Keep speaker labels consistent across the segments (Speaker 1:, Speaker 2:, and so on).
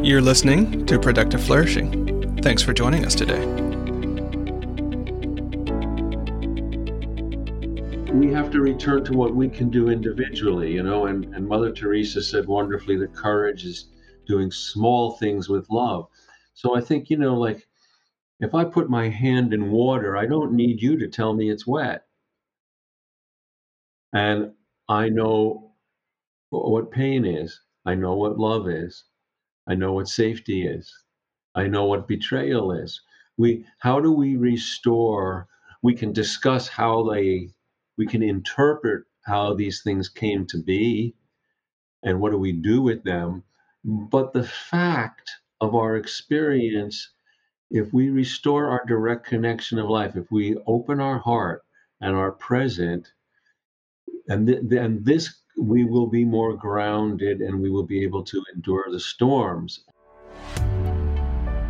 Speaker 1: You're listening to Productive Flourishing. Thanks for joining us today.
Speaker 2: We have to return to what we can do individually, you know, and, and Mother Teresa said wonderfully that courage is doing small things with love. So I think, you know, like if I put my hand in water, I don't need you to tell me it's wet. And I know what pain is. I know what love is. I know what safety is. I know what betrayal is. We how do we restore? We can discuss how they we can interpret how these things came to be and what do we do with them. But the fact of our experience, if we restore our direct connection of life, if we open our heart and are present, and, th- and this we will be more grounded and we will be able to endure the storms.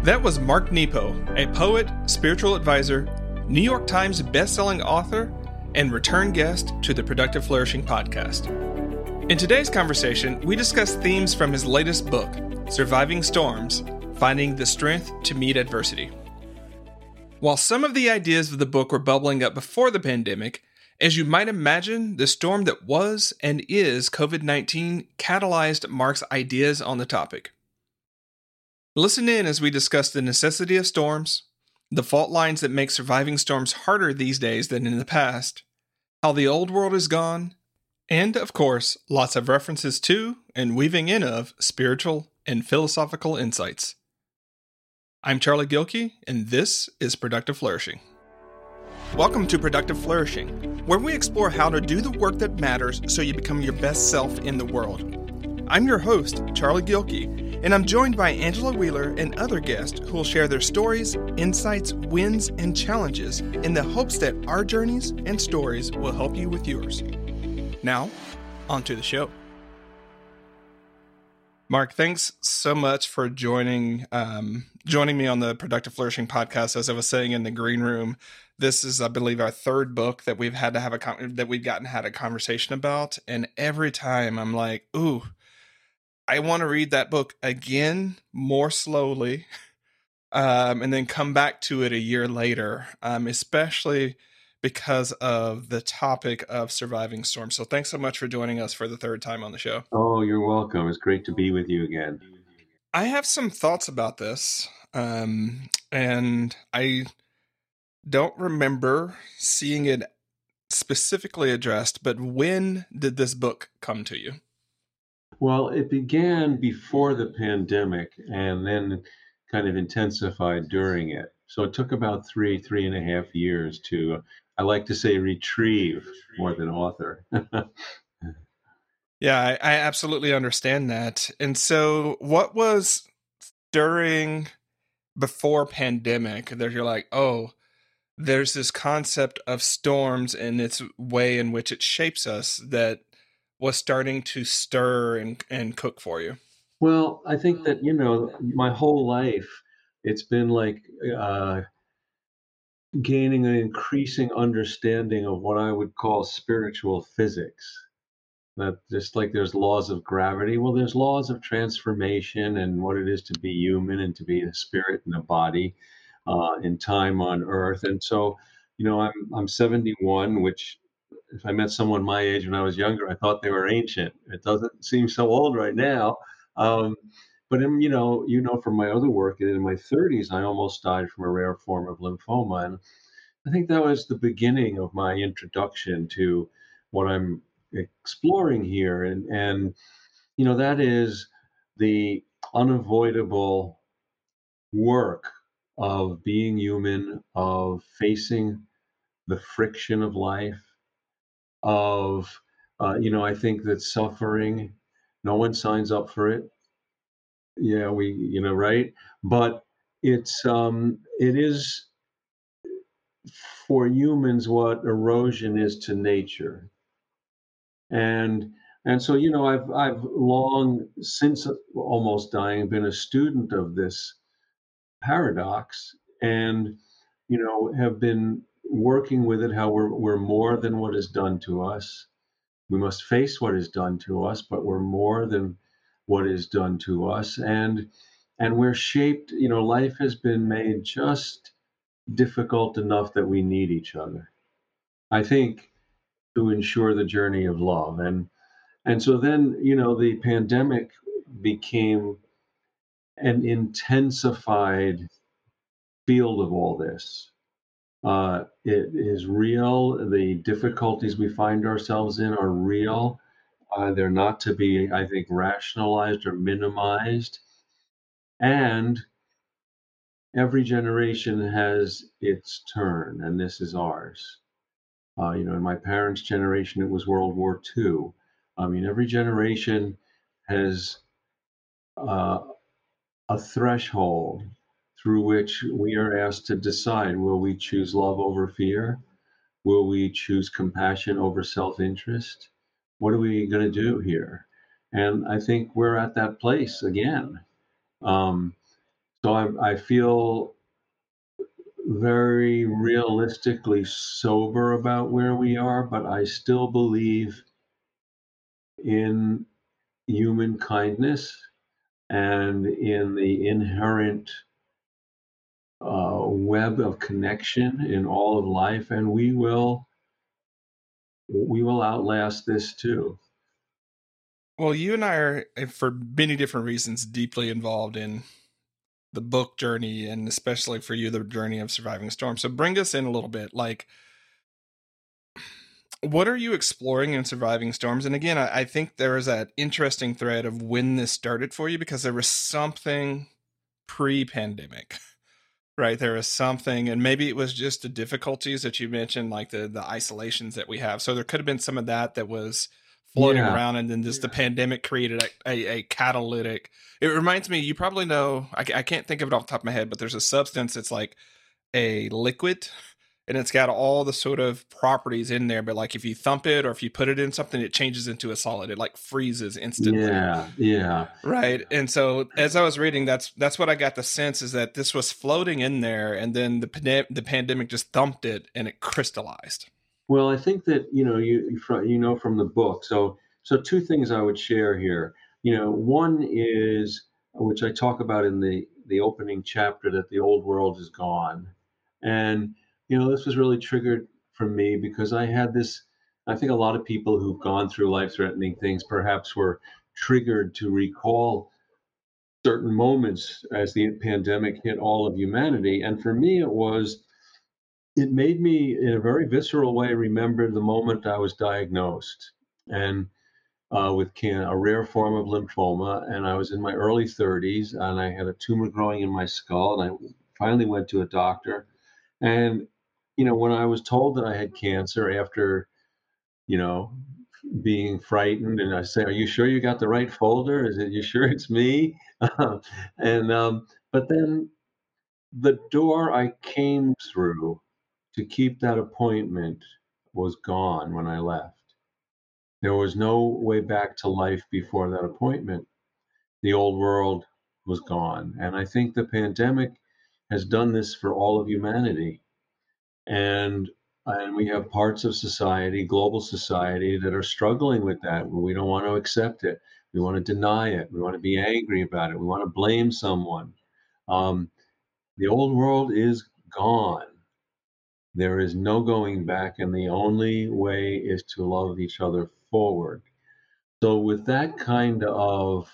Speaker 1: That was Mark Nepo, a poet, spiritual advisor, New York Times bestselling author, and return guest to the Productive Flourishing podcast. In today's conversation, we discuss themes from his latest book, Surviving Storms Finding the Strength to Meet Adversity. While some of the ideas of the book were bubbling up before the pandemic, as you might imagine, the storm that was and is COVID 19 catalyzed Mark's ideas on the topic. Listen in as we discuss the necessity of storms, the fault lines that make surviving storms harder these days than in the past, how the old world is gone, and, of course, lots of references to and weaving in of spiritual and philosophical insights. I'm Charlie Gilkey, and this is Productive Flourishing. Welcome to Productive Flourishing, where we explore how to do the work that matters so you become your best self in the world. I'm your host, Charlie Gilkey, and I'm joined by Angela Wheeler and other guests who will share their stories, insights, wins, and challenges in the hopes that our journeys and stories will help you with yours. Now, on to the show. Mark, thanks so much for joining um, joining me on the Productive Flourishing podcast. As I was saying in the green room, this is, I believe, our third book that we've had to have a con- that we've gotten had a conversation about, and every time I'm like, ooh, I want to read that book again more slowly, um, and then come back to it a year later, um, especially because of the topic of surviving storms. So thanks so much for joining us for the third time on the show.
Speaker 2: Oh, you're welcome. It's great to be with you again.
Speaker 1: I have some thoughts about this. Um, and I don't remember seeing it specifically addressed, but when did this book come to you?
Speaker 2: Well, it began before the pandemic and then kind of intensified during it. So it took about three, three and a half years to I like to say retrieve more than author.
Speaker 1: yeah, I, I, absolutely understand that. And so, what was during before pandemic that you're like, oh, there's this concept of storms and its way in which it shapes us that was starting to stir and, and cook for you?
Speaker 2: Well, I think that, you know, my whole life, it's been like, uh, gaining an increasing understanding of what I would call spiritual physics. That just like there's laws of gravity, well, there's laws of transformation and what it is to be human and to be a spirit and a body uh, in time on earth. And so, you know, I'm I'm 71, which if I met someone my age when I was younger, I thought they were ancient. It doesn't seem so old right now. Um, but in, you know, you know, from my other work in my 30s, I almost died from a rare form of lymphoma, and I think that was the beginning of my introduction to what I'm exploring here, and and you know, that is the unavoidable work of being human, of facing the friction of life, of uh, you know, I think that suffering, no one signs up for it. Yeah we you know right? But it's um it is for humans what erosion is to nature. And and so you know i've i've long since almost dying been a student of this paradox and you know have been working with it how we're we're more than what is done to us we must face what is done to us but we're more than what is done to us. And and we're shaped, you know, life has been made just difficult enough that we need each other. I think to ensure the journey of love. And and so then, you know, the pandemic became an intensified field of all this. Uh, it is real. The difficulties we find ourselves in are real. Uh, they're not to be, I think, rationalized or minimized. And every generation has its turn, and this is ours. Uh, you know, in my parents' generation, it was World War II. I mean, every generation has uh, a threshold through which we are asked to decide will we choose love over fear? Will we choose compassion over self interest? What are we going to do here? And I think we're at that place again. Um, so I, I feel very realistically sober about where we are, but I still believe in human kindness and in the inherent uh, web of connection in all of life, and we will we will outlast this too.
Speaker 1: Well, you and I are, for many different reasons, deeply involved in the book journey and especially for you the journey of surviving storm so bring us in a little bit like what are you exploring in surviving storms and again I, I, think there is that interesting thread of when this started for you because there was something pre-pandemic right there was something and maybe it was just the difficulties that you mentioned like the the isolations that we have so there could have been some of that that was floating yeah. around, and then just yeah. the pandemic created a, a, a, catalytic. It reminds me, you probably know, I, I can't think of it off the top of my head, but there's a substance that's like a liquid and it's got all the sort of properties in there. But like if you thump it or if you put it in something, it changes into a solid. It like freezes instantly.
Speaker 2: Yeah, yeah.
Speaker 1: Right. And so as I was reading, that's that's what I got the sense is that this was floating in there, and then the the pandemic just thumped it and it crystallized.
Speaker 2: Well, I think that you know you you know from the book. So so two things I would share here. You know, one is which I talk about in the the opening chapter that the old world is gone, and you know this was really triggered for me because I had this. I think a lot of people who've gone through life-threatening things perhaps were triggered to recall certain moments as the pandemic hit all of humanity, and for me it was it made me, in a very visceral way, remember the moment I was diagnosed and uh, with can- a rare form of lymphoma. And I was in my early 30s and I had a tumor growing in my skull. And I finally went to a doctor. And, you know, when I was told that I had cancer after, you know, being frightened and I say, "Are you sure you got the right folder? Is it you sure it's me?" and um, but then the door I came through to keep that appointment was gone when I left. There was no way back to life before that appointment. The old world was gone. And I think the pandemic has done this for all of humanity. And and we have parts of society, global society, that are struggling with that. We don't want to accept it. We want to deny it. We want to be angry about it. We want to blame someone. Um, the old world is gone. There is no going back, and the only way is to love each other forward. So, with that kind of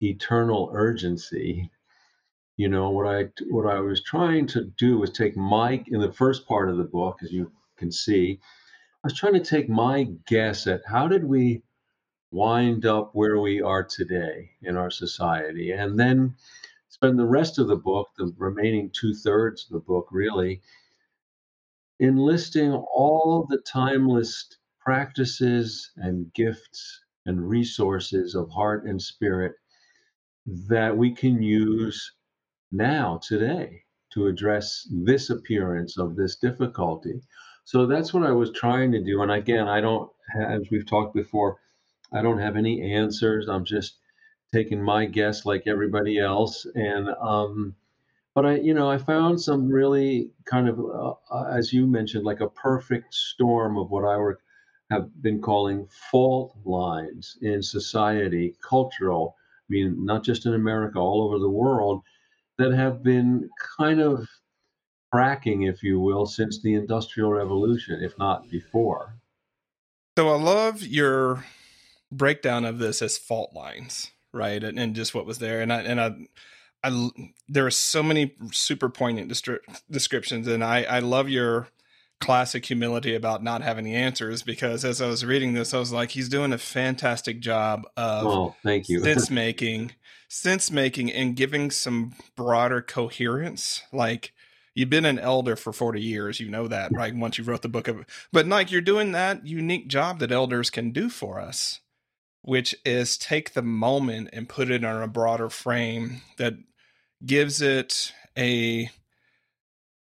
Speaker 2: eternal urgency, you know what I what I was trying to do was take my in the first part of the book, as you can see, I was trying to take my guess at how did we wind up where we are today in our society, and then spend the rest of the book, the remaining two thirds of the book, really enlisting all the timeless practices and gifts and resources of heart and spirit that we can use now, today, to address this appearance of this difficulty. So that's what I was trying to do. And again, I don't, as we've talked before, I don't have any answers. I'm just taking my guess like everybody else. And um, but I, you know, I found some really kind of, uh, uh, as you mentioned, like a perfect storm of what I were, have been calling fault lines in society, cultural, I mean, not just in America, all over the world, that have been kind of cracking, if you will, since the Industrial Revolution, if not before.
Speaker 1: So I love your breakdown of this as fault lines, right? And, and just what was there. And I and I, I there are so many super poignant descriptions, and I I love your classic humility about not having the answers because as I was reading this, I was like, he's doing a fantastic job of
Speaker 2: oh, thank you.
Speaker 1: sense making, sense making, and giving some broader coherence. Like you've been an elder for 40 years, you know that, right? Once you wrote the book of but like you're doing that unique job that elders can do for us, which is take the moment and put it on a broader frame that gives it a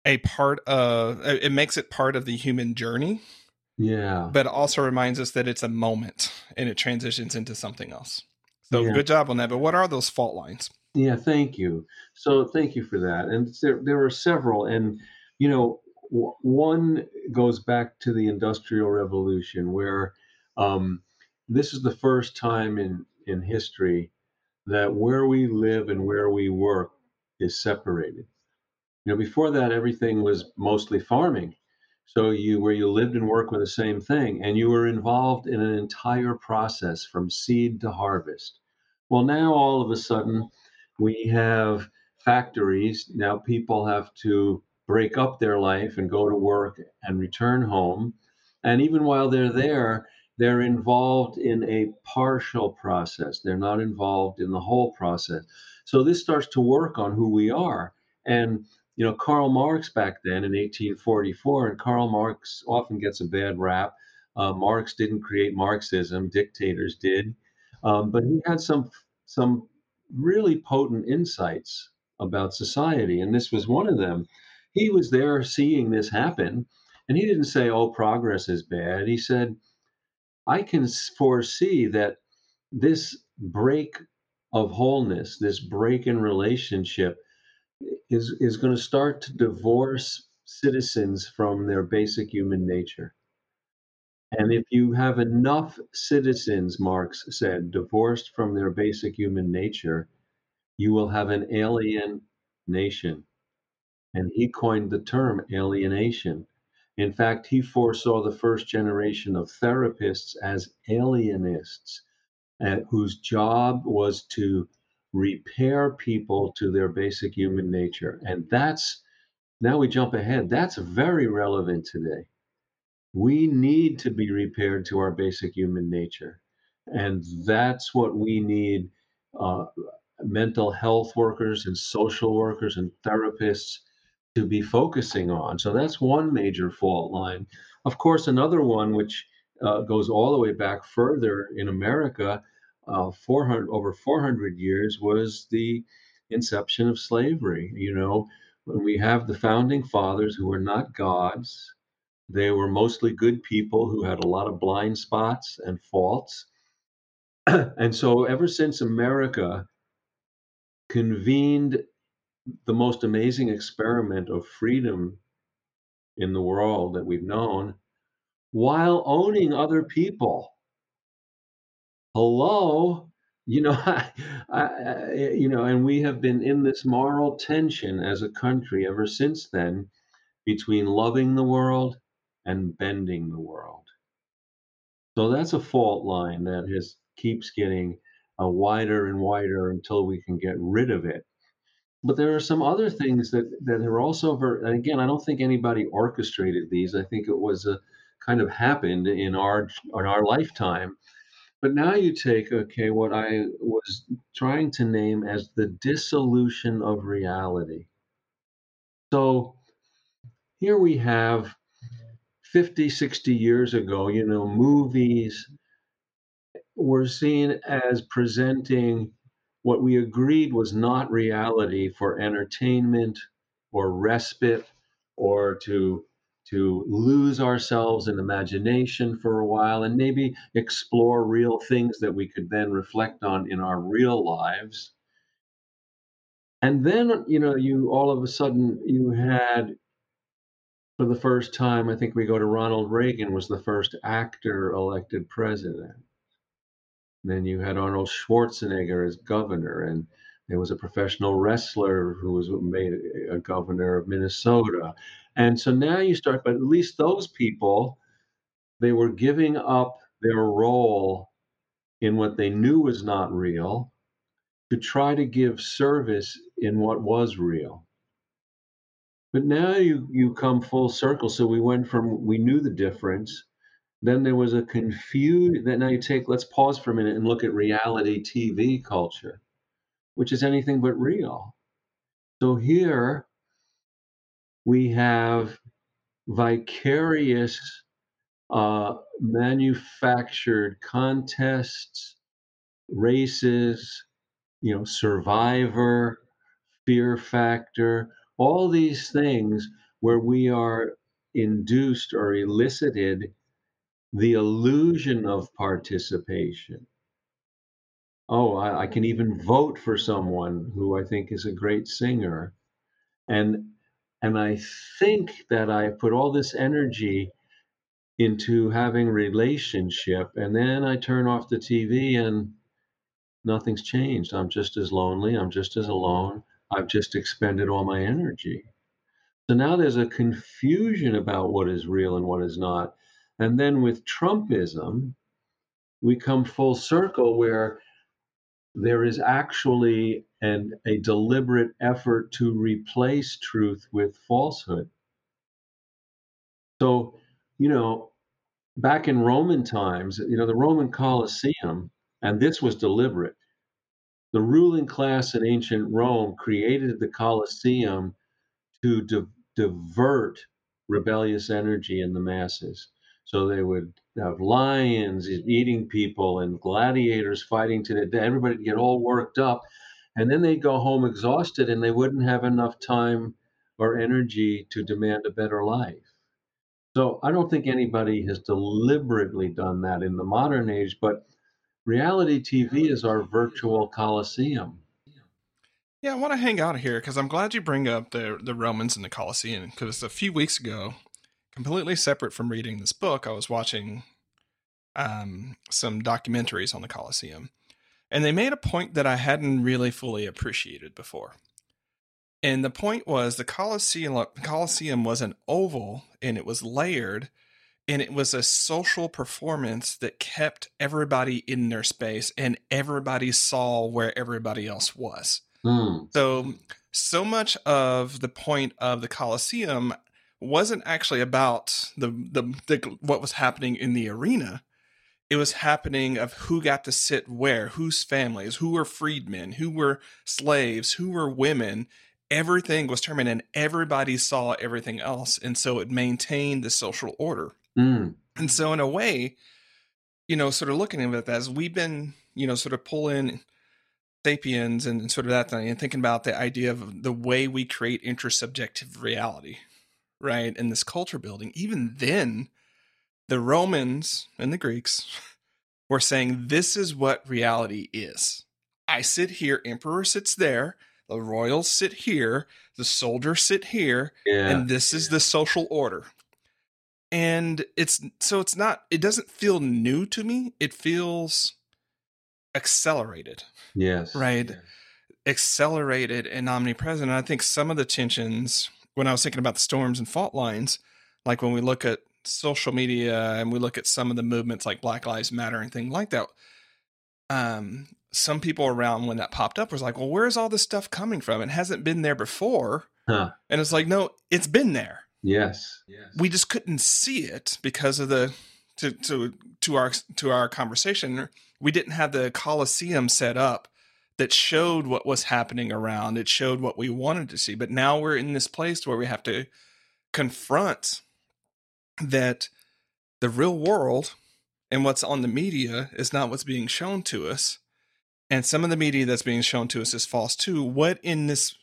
Speaker 1: a part of it makes it part of the human journey
Speaker 2: yeah
Speaker 1: but also reminds us that it's a moment and it transitions into something else so
Speaker 2: Yeah.
Speaker 1: good job on that but what are those fault lines
Speaker 2: Yeah, thank you. So thank you for that. And there, there were several, and you know, w- one goes back to the Industrial Revolution, where um, this is the first time in in history that where we live and where we work is separated. You know, before that, everything was mostly farming. So you where you lived and worked with the same thing, and you were involved in an entire process from seed to harvest. Well, now all of a sudden we have factories. Now people have to break up their life and go to work and return home. And even while they're there, they're involved in a partial process. They're not involved in the whole process. So this starts to work on who we are. And you know, Karl Marx back then in 1844, and Karl Marx often gets a bad rap. Uh, Marx didn't create Marxism; dictators did. Um, but he had some some really potent insights about society, and this was one of them. He was there seeing this happen, and he didn't say, "Oh, progress is bad." He said, "I can foresee that this break of wholeness, this break in relationship, is is going to start to divorce citizens from their basic human nature." And if you have enough citizens, Marx said, divorced from their basic human nature, you will have an alien nation. And he coined the term alienation. In fact, he foresaw the first generation of therapists as alienists, whose job was to repair people to their basic human nature. And that's now we jump ahead. That's very relevant today. We need to be repaired to our basic human nature. And that's what we need uh, mental health workers and social workers and therapists to be focusing on. So that's one major fault line. Of course, another one which uh, goes all the way back further in America, uh, 400 over 400 years, was the inception of slavery. You know, when we have the founding fathers who were not gods, they were mostly good people who had a lot of blind spots and faults. and so, ever since America convened the most amazing experiment of freedom in the world that we've known while owning other people. Hello, you know, I, I, you know, and we have been in this moral tension as a country ever since then between loving the world and bending the world. So that's a fault line that has keeps getting uh, wider and wider until we can get rid of it. But there are some other things that that are also very, and again, I don't think anybody orchestrated these. I think it was a kind of happened in our in our lifetime. But now you take okay, what I was trying to name as the dissolution of reality. So here we have 50, 60 years ago, you know, movies were seen as presenting what we agreed was not reality for entertainment or respite or to to lose ourselves in imagination for a while and maybe explore real things that we could then reflect on in our real lives. And then you know you all of a sudden you had for the first time i think we go to ronald reagan was the first actor elected president. Then you had Arnold Schwarzenegger as governor, and there was a professional wrestler who was made a governor of Minnesota. And so now you start, but at least those people, they were giving up their role in what they knew was not real to try to give service in what was real. But now you you come full circle. So we went from we knew the difference. Then there was a confusion. that now you take let's pause for a minute and look at reality TV culture, which is anything but real. So here we have vicarious uh, manufactured contests, races, you know, survivor, fear factor, all these things where we are induced or elicited the illusion of participation. Oh, I, I, can even vote for someone who I think is a great singer. And and I think that I put all this energy into having relationship and then I turn off the TV and nothing's changed. I'm just as lonely, I'm just as alone. I've just expended all my energy. So now there's a confusion about what is real and what is not. And then with Trumpism, we come full circle where there is actually an, a deliberate effort to replace truth with falsehood. So, you know, back in Roman times, you know, the Roman Colosseum, and this was deliberate, the ruling class in ancient Rome created the Colosseum to di- divert rebellious energy in the masses. So they would have lions eating people and gladiators fighting to the death. Everybody would get all worked up. And then they'd go home exhausted and they wouldn't have enough time or energy to demand a better life. So I don't think anybody has deliberately done that in the modern age, but reality TV is our virtual coliseum.
Speaker 1: Yeah, I want to hang out here because I'm glad you bring up the the Romans and the Colosseum because a few weeks ago, completely separate from reading this book, I was watching um, some documentaries on the Colosseum, and they made a point that I hadn't really fully appreciated before. And the point was the Colosseum Colosseum was an oval and it was layered and it was a social performance that kept everybody in their space and everybody saw where everybody else was. Mm. So so much of the point of the Colosseum wasn't actually about the, the, the what was happening in the arena. It was happening of who got to sit where, whose families, who were freedmen, who were slaves, who were women. Everything was determined, and everybody saw everything else, and so it maintained the social order. Mm. And so, in a way, you know, sort of looking at it as we've been, you know, sort of pulling sapiens and sort of that thing, and thinking about the idea of the way we create intersubjective reality, right? In this culture building, even then, the Romans and the Greeks were saying, this is what reality is. I sit here, emperor sits there, the royals sit here, the soldiers sit here, yeah. and this is the social order and it's so it's not it doesn't feel new to me it feels accelerated
Speaker 2: yes
Speaker 1: right yes. accelerated and omnipresent and i think some of the tensions when i was thinking about the storms and fault lines like when we look at social media and we look at some of the movements like black lives matter and things like that um some people around when that popped up was like well where's all this stuff coming from it hasn't been there before huh. and it's like no it's been there
Speaker 2: Yes.
Speaker 1: yes. We just couldn't see it because of the to to to our to our conversation. We didn't have the Coliseum set up that showed what was happening around. It showed what we wanted to see. But now we're in this place where we have to confront that the real world and what's on the media is not what's being shown to us. And some of the media that's being shown to us is false too. What in this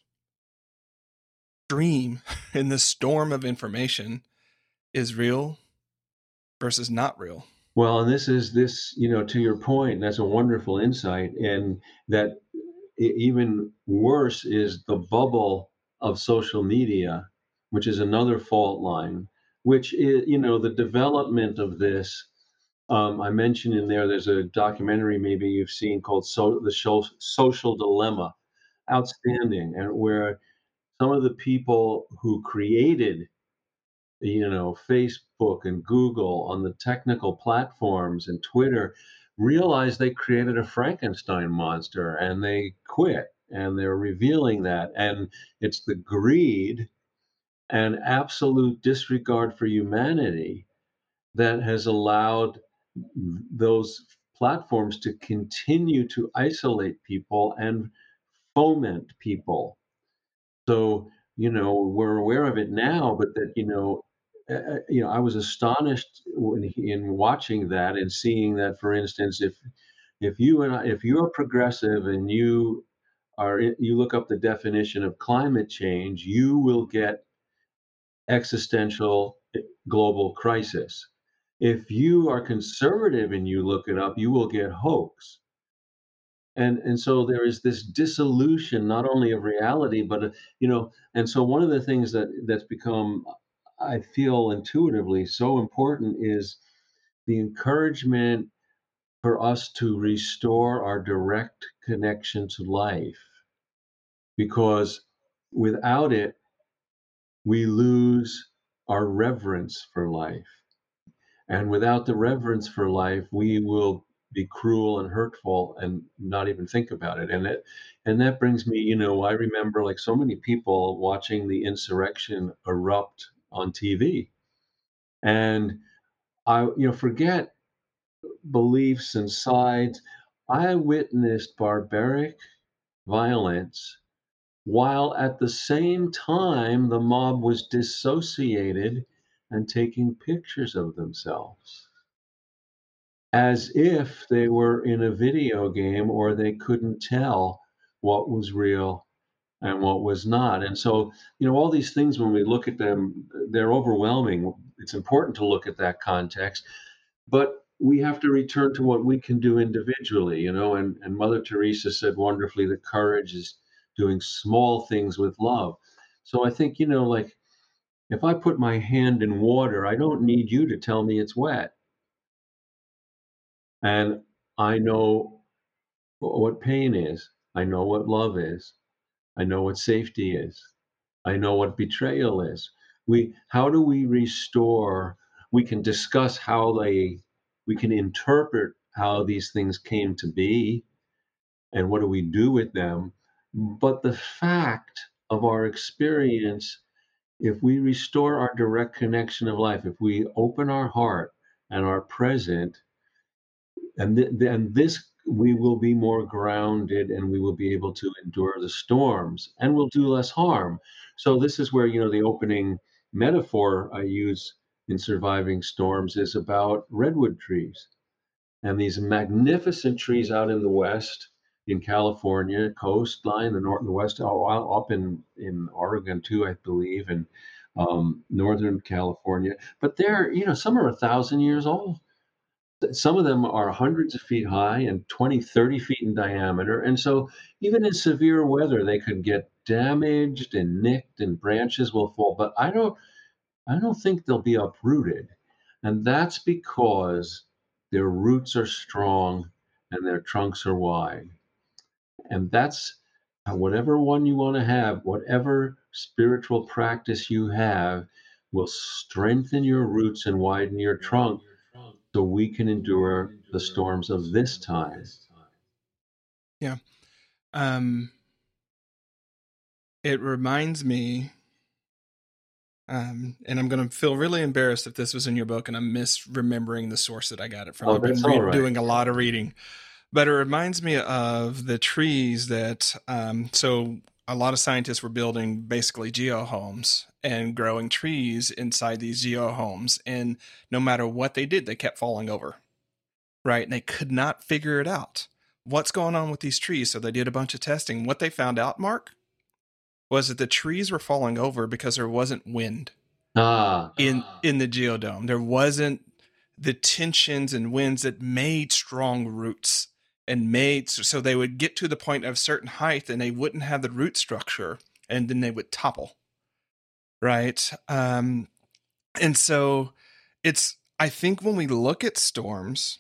Speaker 1: stream in this storm of information is real versus not real.
Speaker 2: Well, and this is this, you know, to your point, that's a wonderful insight. And that even worse is the bubble of social media, which is another fault line, which is, you know, the development of this Um, I mentioned in there, there's a documentary maybe you've seen called so, The Show, Social Dilemma. Outstanding. And where some of the people who created, you know, Facebook and Google on the technical platforms and Twitter realized they created a Frankenstein monster and they quit and they're revealing that. And it's the greed and absolute disregard for humanity that has allowed those platforms to continue to isolate people and foment people. So, you know, we're aware of it now, but that, you know, uh, you know, I was astonished when, in watching that and seeing that, for instance, if if you and I, if you're progressive and you are you look up the definition of climate change, you will get existential eh, global crisis. If you are conservative and you look it up, you will get hoax. And and so there is this dissolution not only of reality, but uh, you know, and so one of the things that that's become, I feel intuitively so important is the encouragement for us to restore our direct connection to life, because without it, we lose our reverence for life. And without the reverence for life, we will be cruel and hurtful and not even think about it. And it and that brings me, you know, I remember like so many people watching the insurrection erupt on TV. And I, you know, forget beliefs and sides. I witnessed barbaric violence while at the same time the mob was dissociated and taking pictures of themselves as if they were in a video game or they couldn't tell what was real and what was not. And so, you know, all these things, when we look at them, they're overwhelming. It's important to look at that context, but we have to return to what we can do individually, you know. And, and Mother Teresa said wonderfully that courage is doing small things with love. So I think, you know, like if I put my hand in water, I don't need you to tell me it's wet. And I know what pain is. I know what love is. I know what safety is. I know what betrayal is. We how do we restore? We can discuss how they we can interpret how these things came to be and what do we do with them. But the fact of our experience, if we restore our direct connection of life, if we open our heart and are present, and then this we will be more grounded and we will be able to endure the storms and we'll do less harm. So this is where you know the opening metaphor i use in surviving storms is about redwood trees and these magnificent trees out in the west in california coastline the north and the west oh, up in in oregon too i believe and um, northern california. But they're you know some are a thousand years old some of them are hundreds of feet high and 20, 30 feet in diameter. And so, even in severe weather, they could get damaged and nicked, and branches will fall. But I don't, I don't think they'll be uprooted, and that's because their roots are strong and their trunks are wide. And that's whatever one you want to have, whatever spiritual practice you have, will strengthen your roots and widen your trunk so we can endure the storms of this time.
Speaker 1: Yeah. Um, it reminds me, um, and I'm going to feel really embarrassed if this was in your book and I'm misremembering the source that I got it from.
Speaker 2: Oh,
Speaker 1: I've been re- right. doing a lot of reading, but it reminds me of the trees that, um, so a lot of scientists were building basically geodomes and growing trees inside these geodomes. And no matter what they did, they kept falling over. Right. And they could not figure it out. What's going on with these trees? So they did a bunch of testing. What they found out, Mark, was that the trees were falling over because there wasn't wind
Speaker 2: ah.
Speaker 1: in in the geodome. There wasn't the tensions and winds that made strong roots and made so they would get to the point of certain height and they wouldn't have the root structure and then they would topple right um and so it's I think when we look at storms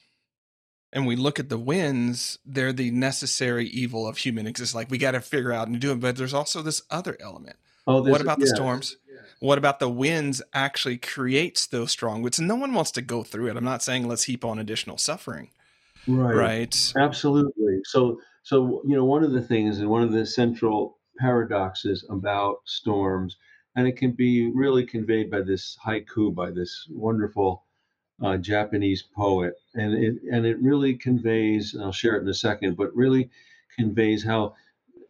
Speaker 1: and we look at the winds, they're the necessary evil of human existence. Like we got to figure out and do it. But there's also this other element. Oh, what about yeah. the storms? What about the winds actually creates those strong winds? And no one wants to go through it. I'm not saying let's heap on additional suffering.
Speaker 2: Right.
Speaker 1: Right.
Speaker 2: Absolutely. So so you know one of the things and one of the central paradoxes about storms, and it can be really conveyed by this haiku by this wonderful uh, Japanese poet, and it and it really conveys. I'll share it in a second, but really conveys how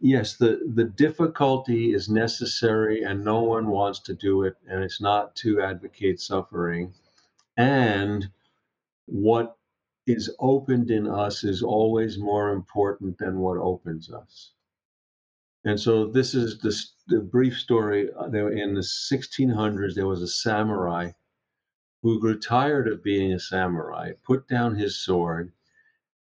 Speaker 2: yes, the the difficulty is necessary, and no one wants to do it, and it's not to advocate suffering, and what is opened in us is always more important than what opens us. And so this is this, the brief story. Uh, there in the 1600s, there was a samurai who grew tired of being a samurai, put down his sword,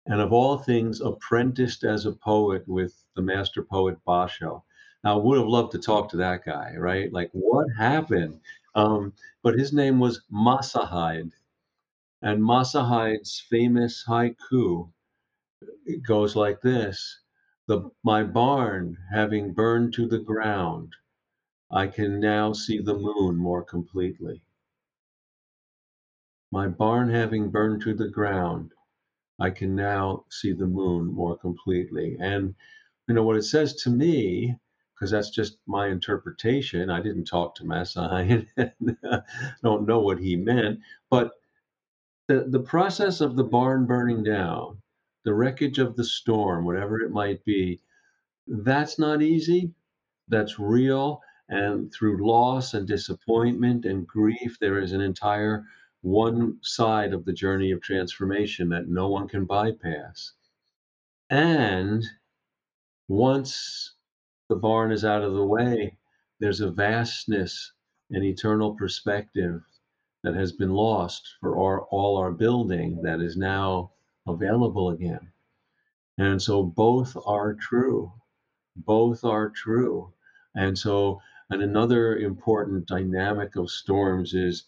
Speaker 2: and of all things, apprenticed as a poet with the master poet Basho. Now, I would have loved to talk to that guy, right? Like, what happened? Um, but his name was Masahide. And Masahide's famous haiku goes like this the, My barn having burned to the ground, I can now see the moon more completely. My barn having burned to the ground, I can now see the moon more completely. And you know what it says to me, because that's just my interpretation. I didn't talk to Masai and uh, don't know what he meant, but the, the process of the barn burning down, the wreckage of the storm, whatever it might be, that's not easy. That's real. And through loss and disappointment and grief, there is an entire one side of the journey of transformation that no one can bypass. And once the barn is out of the way, there's a vastness and eternal perspective that has been lost for our, all our building that is now available again. And so both are true. Both are true. And so, and another important dynamic of storms is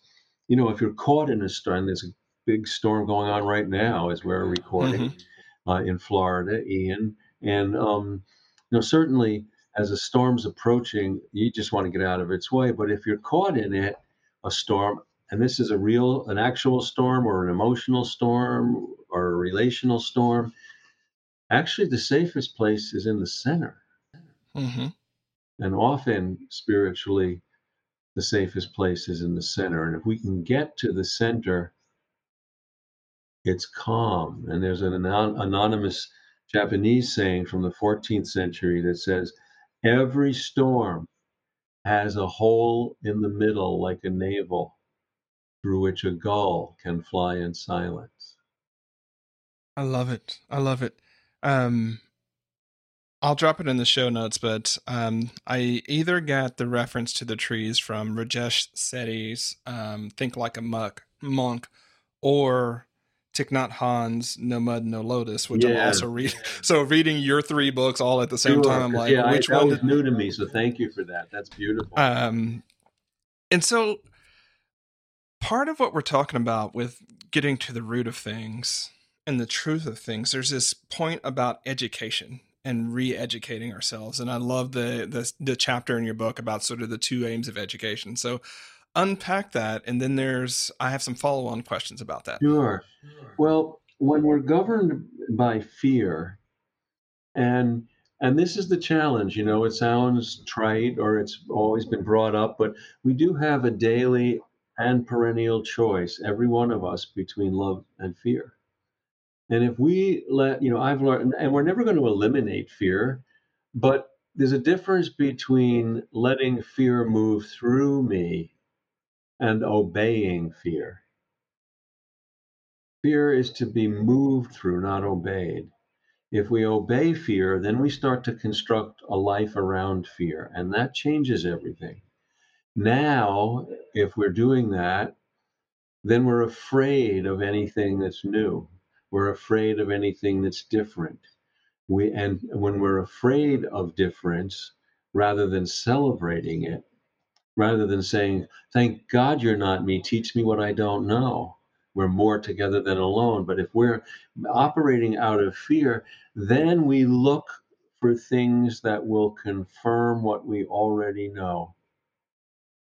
Speaker 2: you know, if you're caught in a storm, there's a big storm going on right now as we're recording mm-hmm. uh, in Florida, Ian. And, um, you know, certainly as a storm's approaching, you just want to get out of its way. But if you're caught in it, a storm, and this is a real, an actual storm or an emotional storm or a relational storm, actually the safest place is in the center. Mm-hmm. And often spiritually, the safest place is in the center. And if we can get to the center, it's calm. And there's an anon- anonymous Japanese saying from the 14th century that says, Every storm has a hole in the middle like a navel through which a gull can fly in silence.
Speaker 1: I love it. I love it. Um, I'll drop it in the show notes, but um, I either got the reference to the trees from Jay Shetty's um, "Think Like a Monk," monk or Thich Nhat Hanh's "No Mud, No Lotus," which yeah. I'm also reading. So reading your three books all at the same sure, time, I'm like
Speaker 2: yeah,
Speaker 1: which
Speaker 2: I,
Speaker 1: one
Speaker 2: was did... new to me. So thank you for that. That's beautiful.
Speaker 1: Um, and so part of what we're talking about with getting to the root of things and the truth of things, there's this point about education and re-educating ourselves. And I love the, the the chapter in your book about sort of the two aims of education. So unpack that, and then there's I have some follow-on questions about that.
Speaker 2: Sure. Well, when we're governed by fear, and and this is the challenge. You know, it sounds trite or it's always been brought up, but we do have a daily and perennial choice, every one of us, between love and fear. And if we let, you know, I've learned, and we're never going to eliminate fear, but there's a difference between letting fear move through me and obeying fear. Fear is to be moved through, not obeyed. If we obey fear, then we start to construct a life around fear, and that changes everything. Now, if we're doing that, then we're afraid of anything that's new. We're afraid of anything that's different. We and when we're afraid of difference, rather than celebrating it, rather than saying, "Thank God you're not me. Teach me what I don't know," we're more together than alone. But if we're operating out of fear, then we look for things that will confirm what we already know.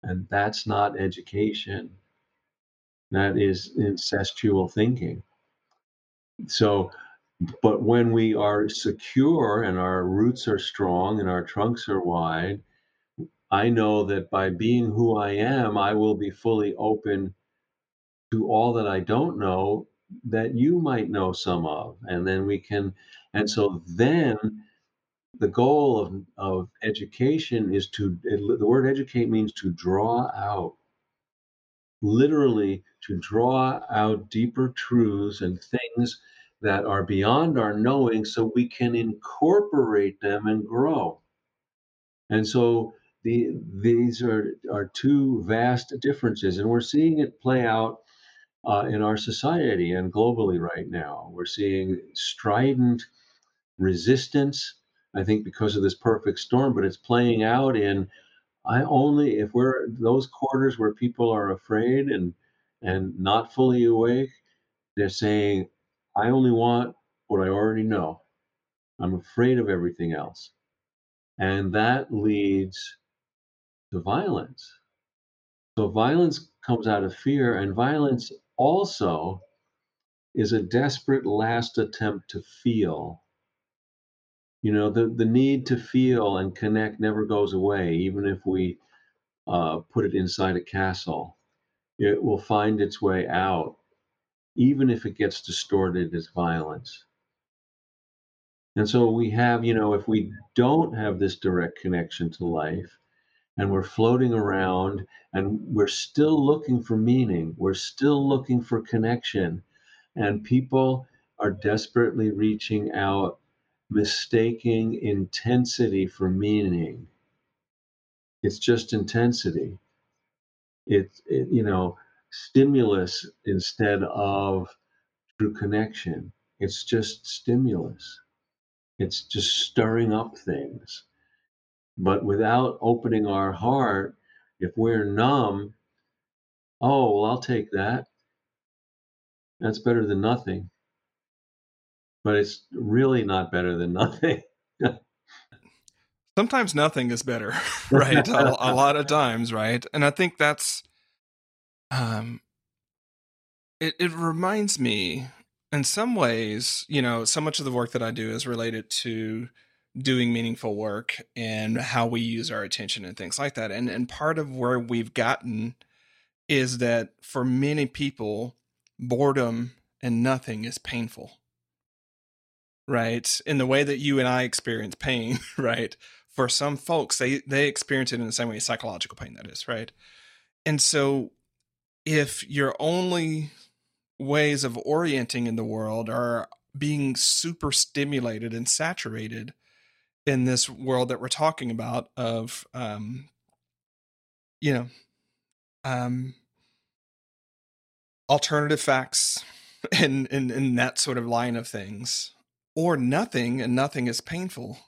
Speaker 2: And that's not education. That is incestual thinking. So, but when we are secure and our roots are strong and our trunks are wide, I know that by being who I am, I will be fully open to all that I don't know that you might know some of. And then we can, and so then the goal of, of education is to, the word educate means to draw out, literally to draw out deeper truths and things that are beyond our knowing so we can incorporate them and grow. And so the, these are, are two vast differences, and we're seeing it play out uh, in our society and globally right now. We're seeing strident resistance, I think, because of this perfect storm, but it's playing out in I only if we're those quarters where people are afraid and and not fully awake, they're saying, I only want what I already know. I'm afraid of everything else. And that leads to violence. So violence comes out of fear, and violence also is a desperate last attempt to feel. You know, the, the need to feel and connect never goes away, even if we uh, put it inside a castle. It will find its way out, even if it gets distorted as violence. And so we have, you know, if we don't have this direct connection to life, and we're floating around and we're still looking for meaning. We're still looking for connection. And people are desperately reaching out, mistaking intensity for meaning. It's just intensity. It's, it, you know, stimulus instead of true connection. It's just stimulus. It's just stirring up things. But without opening our heart, if we're numb, oh, well, I'll take that. That's better than nothing. But it's really not better than nothing.
Speaker 1: Sometimes nothing is better, right? a, a, lot of times, right? And I think that's, um, it, it reminds me in some ways, you know, so much of the work that I do is related to doing meaningful work and how we use our attention and things like that. And and part of where we've gotten is that for many people, boredom and nothing is painful. Right? In the way that you and I experience pain, right? For some folks, they they experience it in the same way psychological pain that is, right? And so if your only ways of orienting in the world are being super stimulated and saturated in this world that we're talking about of um you know um alternative facts and in, in that sort of line of things or nothing and nothing is painful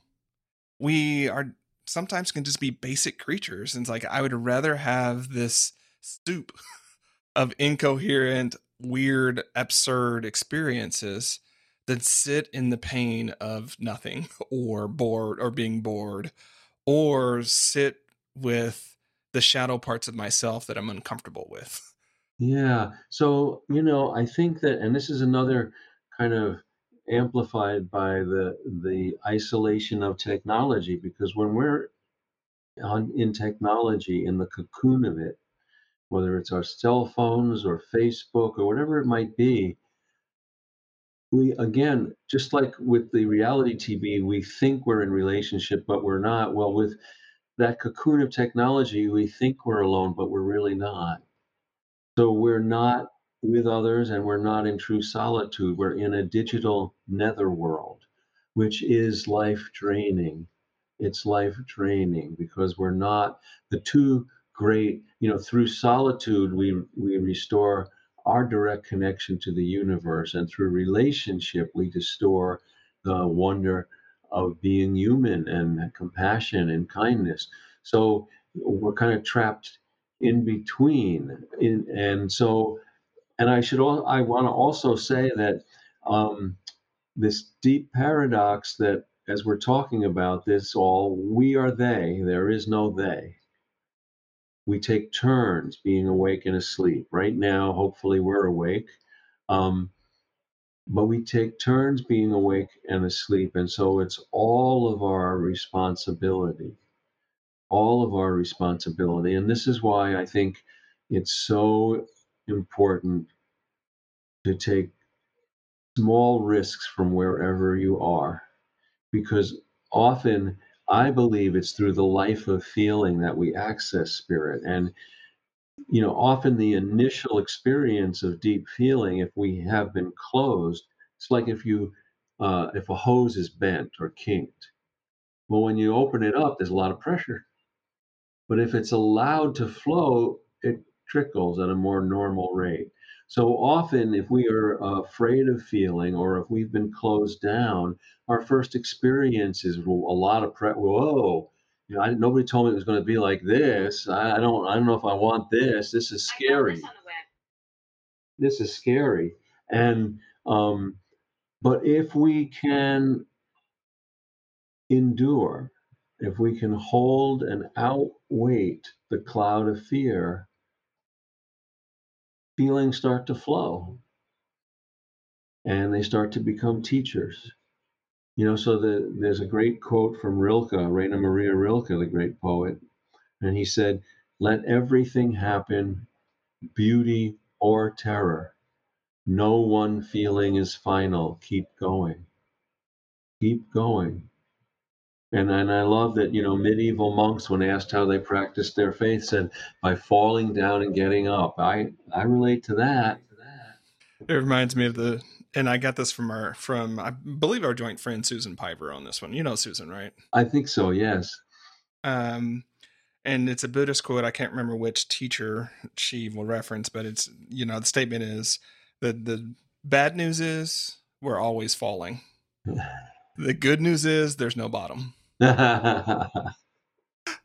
Speaker 1: we are sometimes can just be basic creatures and it's like i would rather have this soup of incoherent weird absurd experiences than sit in the pain of nothing or bored or being bored or sit with the shadow parts of myself that I'm uncomfortable with.
Speaker 2: Yeah. So, you know, I think that and this is another kind of amplified by the the isolation of technology because when we're on in technology in the cocoon of it whether it's our cell phones or Facebook or whatever it might be we again just like with the reality tv we think we're in relationship but we're not. Well with that cocoon of technology we think we're alone but we're really not. So we're not with others and we're not in true solitude we're in a digital netherworld which is life draining it's life draining because we're not the two great you know through solitude we we restore our direct connection to the universe. And through relationship, we restore the wonder of being human and compassion and kindness. So we're kind of trapped in between. In, and so and I should all I want to also say that um, this deep paradox that as we're talking about this all we are they there is no they. We take turns being awake and asleep. Right now hopefully we're awake um, but we take turns being awake and asleep and so it's all of our responsibility. All of our responsibility. And this is why i think it's so important to take small risks from wherever you are because often I believe it's through the life of feeling that we access spirit. And, you know, often the initial experience of deep feeling, if we have been closed, it's like if you, uh, if a hose is bent or kinked. Well, when you open it up, there's a lot of pressure. But if it's allowed to flow, it trickles at a more normal rate. So often, if we are afraid of feeling or if we've been closed down, our first experience is a lot of pre- whoa. You know, I, nobody told me it was going to be like this. I, I don't. I don't know if I want this. This is scary. This is scary. And um, but if we can endure, if we can hold and outweight the cloud of fear, feelings start to flow and they start to become teachers. You know, so the, there's a great quote from Rilke, Rainer Maria Rilke, the great poet, and he said, Let everything happen, beauty or terror. No one feeling is final. Keep going. Keep going. And, and I love that, you know, medieval monks, when asked how they practiced their faith, said, by falling down and getting up. I, I relate to that.
Speaker 1: It reminds me of the, and I got this from our, from, I believe our joint friend Susan Piver on this one. You know Susan, right?
Speaker 2: I think so, yes.
Speaker 1: Um, and it's a Buddhist quote. I can't remember which teacher she will reference, but it's, you know, the statement is that the bad news is we're always falling. the good news is there's no bottom. right.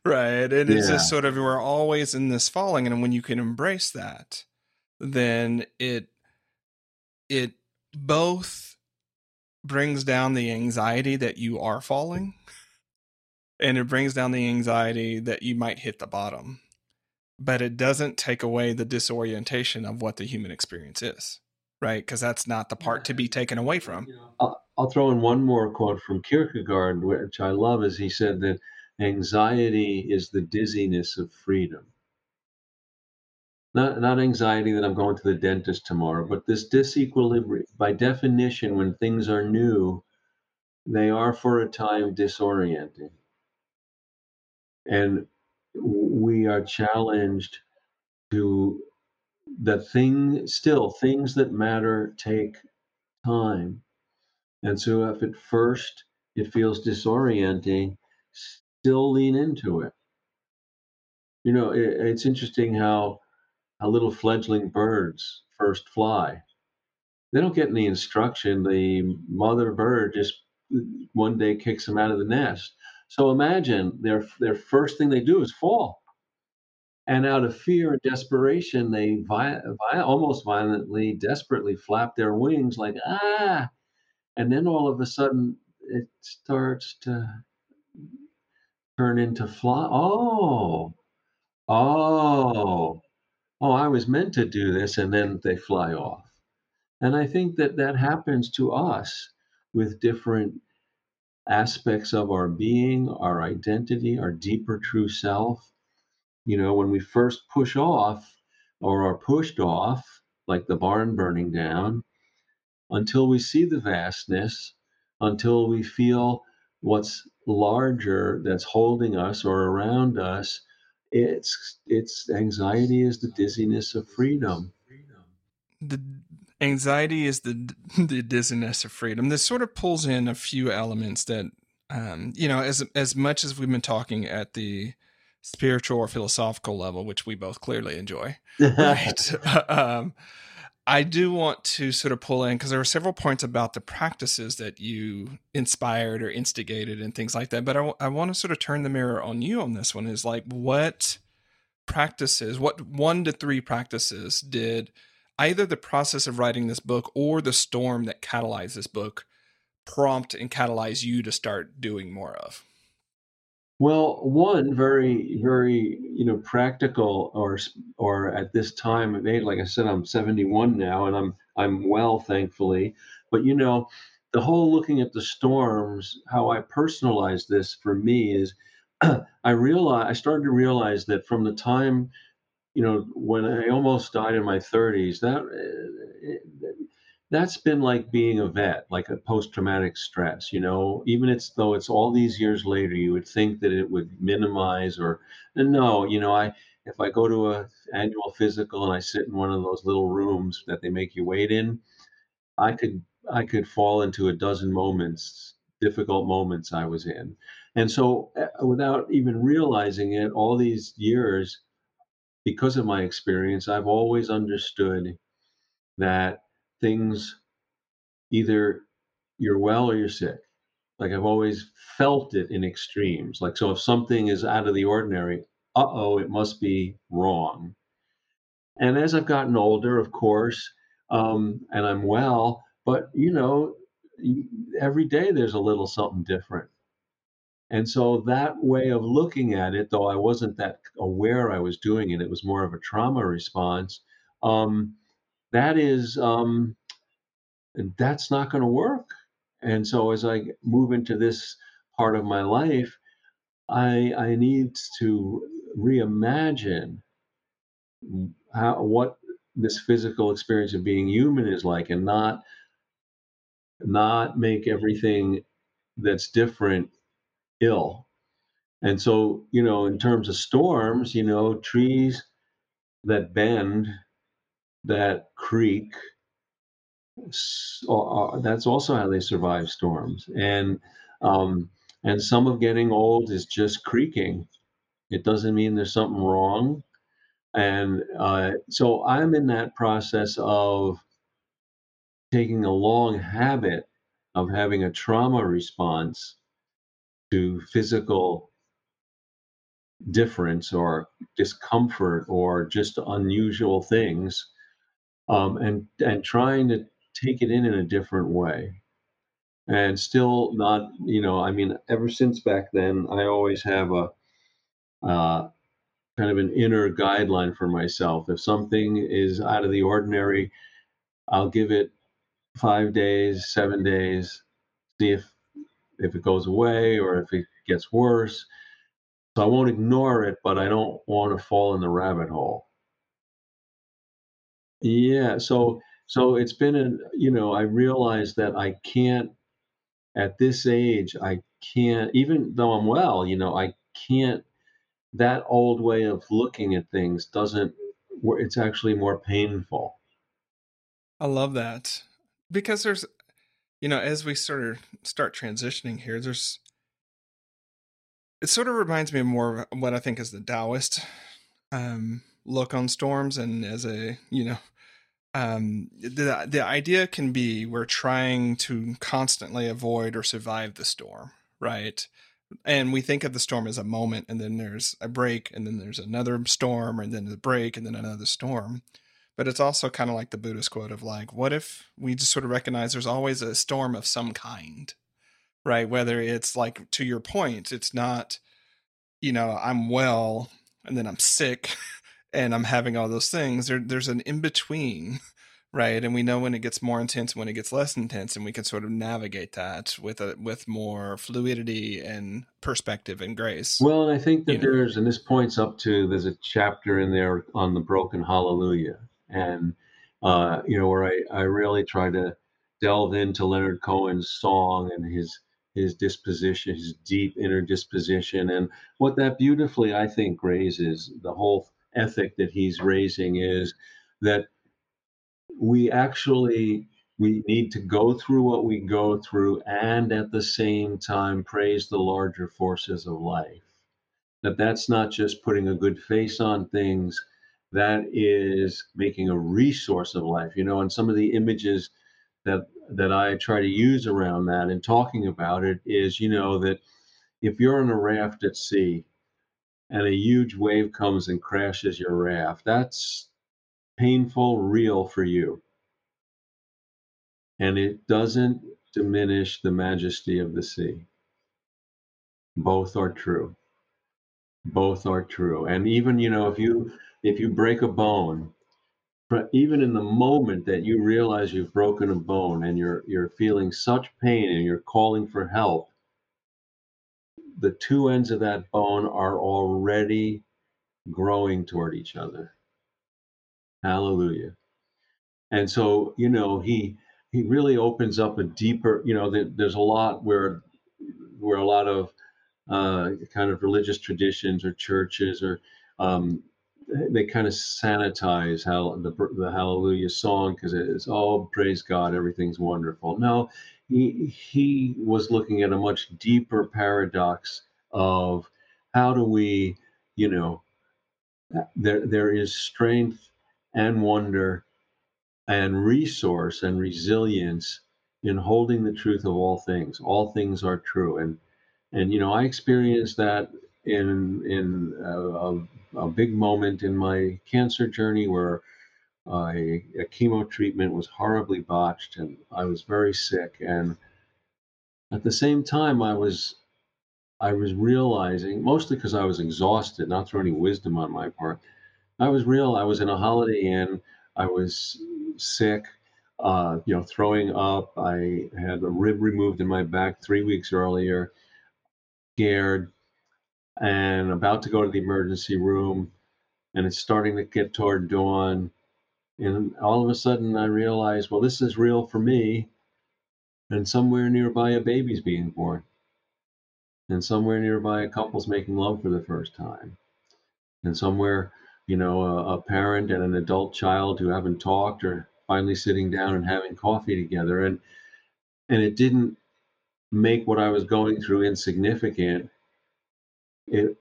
Speaker 1: And it's just sort of we're always in this falling. And when you can embrace that, then it it both brings down the anxiety that you are falling and it brings down the anxiety that you might hit the bottom but it doesn't take away the disorientation of what the human experience is right because that's not the part to be taken away from
Speaker 2: uh, I'll, throw in one more quote from kierkegaard which i love is he said that anxiety is the dizziness of freedom not not anxiety that I'm going to the dentist tomorrow, but this disequilibrium. By definition, when things are new, they are for a time disorienting, and we are challenged to the thing still things that matter take time and so if at first it feels disorienting still lean into it you know it, it's interesting how how little fledgling birds first fly. They don't get any instruction. The mother bird just one day kicks them out of the nest. So imagine their their first thing they do is fall, and out of fear and desperation, they vi- vi- almost violently, desperately flap their wings like ah, and then all of a sudden it starts to turn into fly. Oh, oh, oh, I was meant to do this, and then they fly off. And I think that that happens to us with different aspects of our being, our identity, our deeper true self. You know, when we first push off or are pushed off, like the barn burning down, until we see the vastness, until we feel what's larger that's holding us or around us, it's it's anxiety is the dizziness of freedom.
Speaker 1: The anxiety is the the dizziness of freedom. This sort of pulls in a few elements that um, you know, as as much as we've been talking at the spiritual or philosophical level, which we both clearly enjoy, right? um, I do want to sort of pull in because there were several points about the practices that you inspired or instigated and things like that. But I, I want to sort of turn the mirror on you on this one is like, what practices, what one to three practices did either the process of writing this book or the storm that catalyzed this book prompt and catalyze you to start doing more of?
Speaker 2: Well, one very, very, you know, practical, or or at this time of age, like I said, I'm 71 now, and I'm I'm well, thankfully. But you know, the whole looking at the storms, how I personalize this for me is, I realize I started to realize that from the time, you know, when I almost died in my 30s, that uh, that's been like being a vet, like a post-traumatic stress, you know, even it's though it's all these years later, you would think that it would minimize or no, you know, I if I go to a annual physical and I sit in one of those little rooms that they make you wait in, I could I could fall into a dozen moments, difficult moments I was in. And so uh, without even realizing it, all these years, because of my experience, I've always understood that things either you're well or you're sick. Like I've always felt it in extremes. Like, so if something is out of the ordinary, uh oh, it must be wrong. And as I've gotten older, of course, um, and I'm well, but you know, every day there's a little something different. And so that way of looking at it, though I wasn't that aware I was doing it, it was more of a trauma response. Um, that is um, that's not going to work. And so as I move into this part of my life, I I need to reimagine how what this physical experience of being human is like and not not make everything that's different ill. And so, you know, in terms of storms, you know, trees that bend that creak. So, uh, that's also how they survive storms. And um, and some of getting old is just creaking. It doesn't mean there's something wrong. And uh, so I'm in that process of taking a long habit of having a trauma response to physical difference or discomfort or just unusual things um, and and trying to take it in in a different way. And still not you know i mean ever since back then i always have a uh, kind of an inner guideline for myself. If something is out of the ordinary i'll give it five days seven days see if if it goes away or if it gets worse. So i won't ignore it but i don't want to fall in the rabbit hole yeah, so so it's been an you know, I realized that I can't at this age, I can't even though I'm well, you know, I can't that old way of looking at things doesn't it's actually more painful.
Speaker 1: I love that. Because there's you know, as we sort of start transitioning here, there's it sort of reminds me of more of what I think is the Taoist um, look on storms, and as a you know um, the the idea can be we're trying to constantly avoid or survive the storm, right? And we think of the storm as a moment, and then there's a break, and then there's another storm, and then a break, and then another storm. But it's also kind of like the Buddhist quote of like, what if we just sort of recognize there's always a storm of some kind, right? Whether it's like to your point, it's not, you know, I'm well and then I'm sick and I'm having all those things. There, there's an in between, right? And we know when it gets more intense, when it gets less intense, and we can sort of navigate that with a with more fluidity and perspective and grace.
Speaker 2: Well, and I think that there's, know. and this points up to there's a chapter in there on the broken hallelujah, and uh, you know where I I really try to delve into Leonard Cohen's song and his his disposition, his deep inner disposition, and what that beautifully I think raises the whole ethic that he's raising is that we actually we need to go through what we go through and at the same time praise the larger forces of life. That that's not just putting a good face on things that is making a resource of life you know and some of the images that that i try to use around that and talking about it is you know that if you're on a raft at sea and a huge wave comes and crashes your raft. That's painful, real for you. And it doesn't diminish the majesty of the sea. Both are true. Both are true. And even, you know, if you if you break a bone, even in the moment that you realize you've broken a bone and you're you're feeling such pain and you're calling for help, the two ends of that bone are already growing toward each other. Hallelujah. And so, you know, he he really opens up a deeper, you know, there's a lot where where a lot of uh, kind of religious traditions or churches or um, they kind of sanitize how the, the hallelujah song because it's oh praise god everything's wonderful no he was looking at a much deeper paradox of how do we you know there there is strength and wonder and resource and resilience in holding the truth of all things. All things are true. And and you know, I experienced that in in a, a, a big moment in my cancer journey where I, a chemo treatment was horribly botched and I was very sick. And at the same time, I was I was realizing, mostly because I was exhausted, not through any wisdom on my part. I was real. I was in a Holiday Inn. I was sick, uh, you know, throwing up. I had a rib removed in my back three weeks earlier scared and about to go to the emergency room and it's starting to get toward dawn and all of a sudden i realize well this is real for me. And somewhere nearby a baby's being born. And somewhere nearby a couple's making love for the first time. And somewhere you know a, a parent and an adult child who haven't talked are finally sitting down and having coffee together. And and it didn't make what I was going through insignificant. It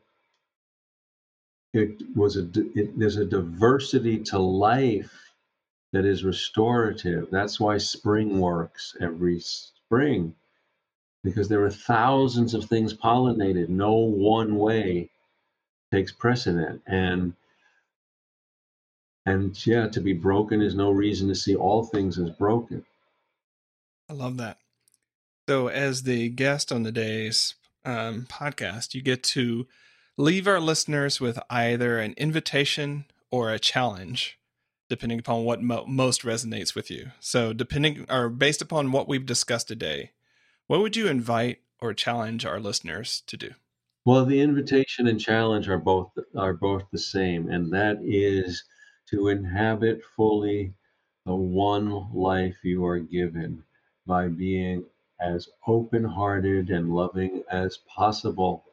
Speaker 2: it was a it, there's a diversity to life that is restorative. That's why spring works every spring because there are thousands of things pollinated. No one way takes precedent and and yeah to be broken is no reason to see all things as broken
Speaker 1: i love that so, as the guest on the day's um, podcast, you get to leave our listeners with either an invitation or a challenge, depending upon what mo- most resonates with you. So, depending or based upon what we've discussed today, what would you invite or challenge our listeners to do?
Speaker 2: Well, the invitation and challenge are both are both the same, and that is to inhabit fully the one life you are given by being as open hearted and loving as possible.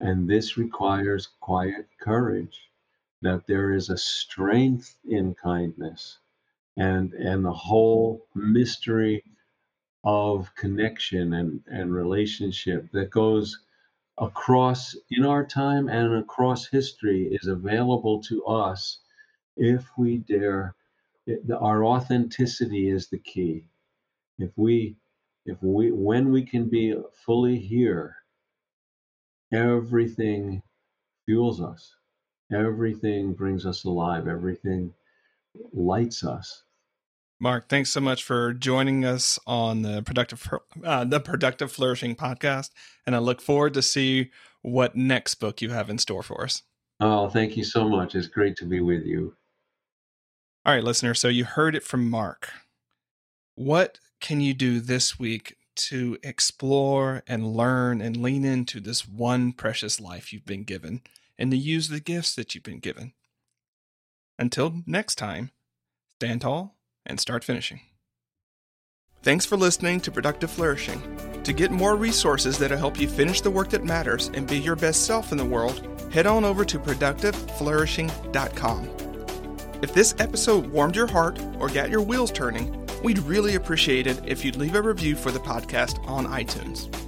Speaker 2: And this requires quiet courage, that there is a strength in kindness and, and the whole mystery of connection and, and relationship that goes across in our time and across history is available to us if we dare. It, our authenticity is the key. If we if we when we can be fully here everything fuels us everything brings us alive. Everything lights us.
Speaker 1: Mark thanks so much for joining us on the productive uh, the productive flourishing podcast and i look forward to see what next book you have in store for us.
Speaker 2: Oh thank you so much. It's great to be with you.
Speaker 1: All right listener so you heard it from mark. What can you do this week to explore and learn and lean into this one precious life you've been given and to use the gifts that you've been given? Until next time, stand tall and start finishing. Thanks for listening to Productive Flourishing. To get more resources that'll help you finish the work that matters and be your best self in the world, head on over to productiveflourishing.com. If this episode warmed your heart or got your wheels turning, We'd really appreciate it if you'd leave a review for the podcast on iTunes.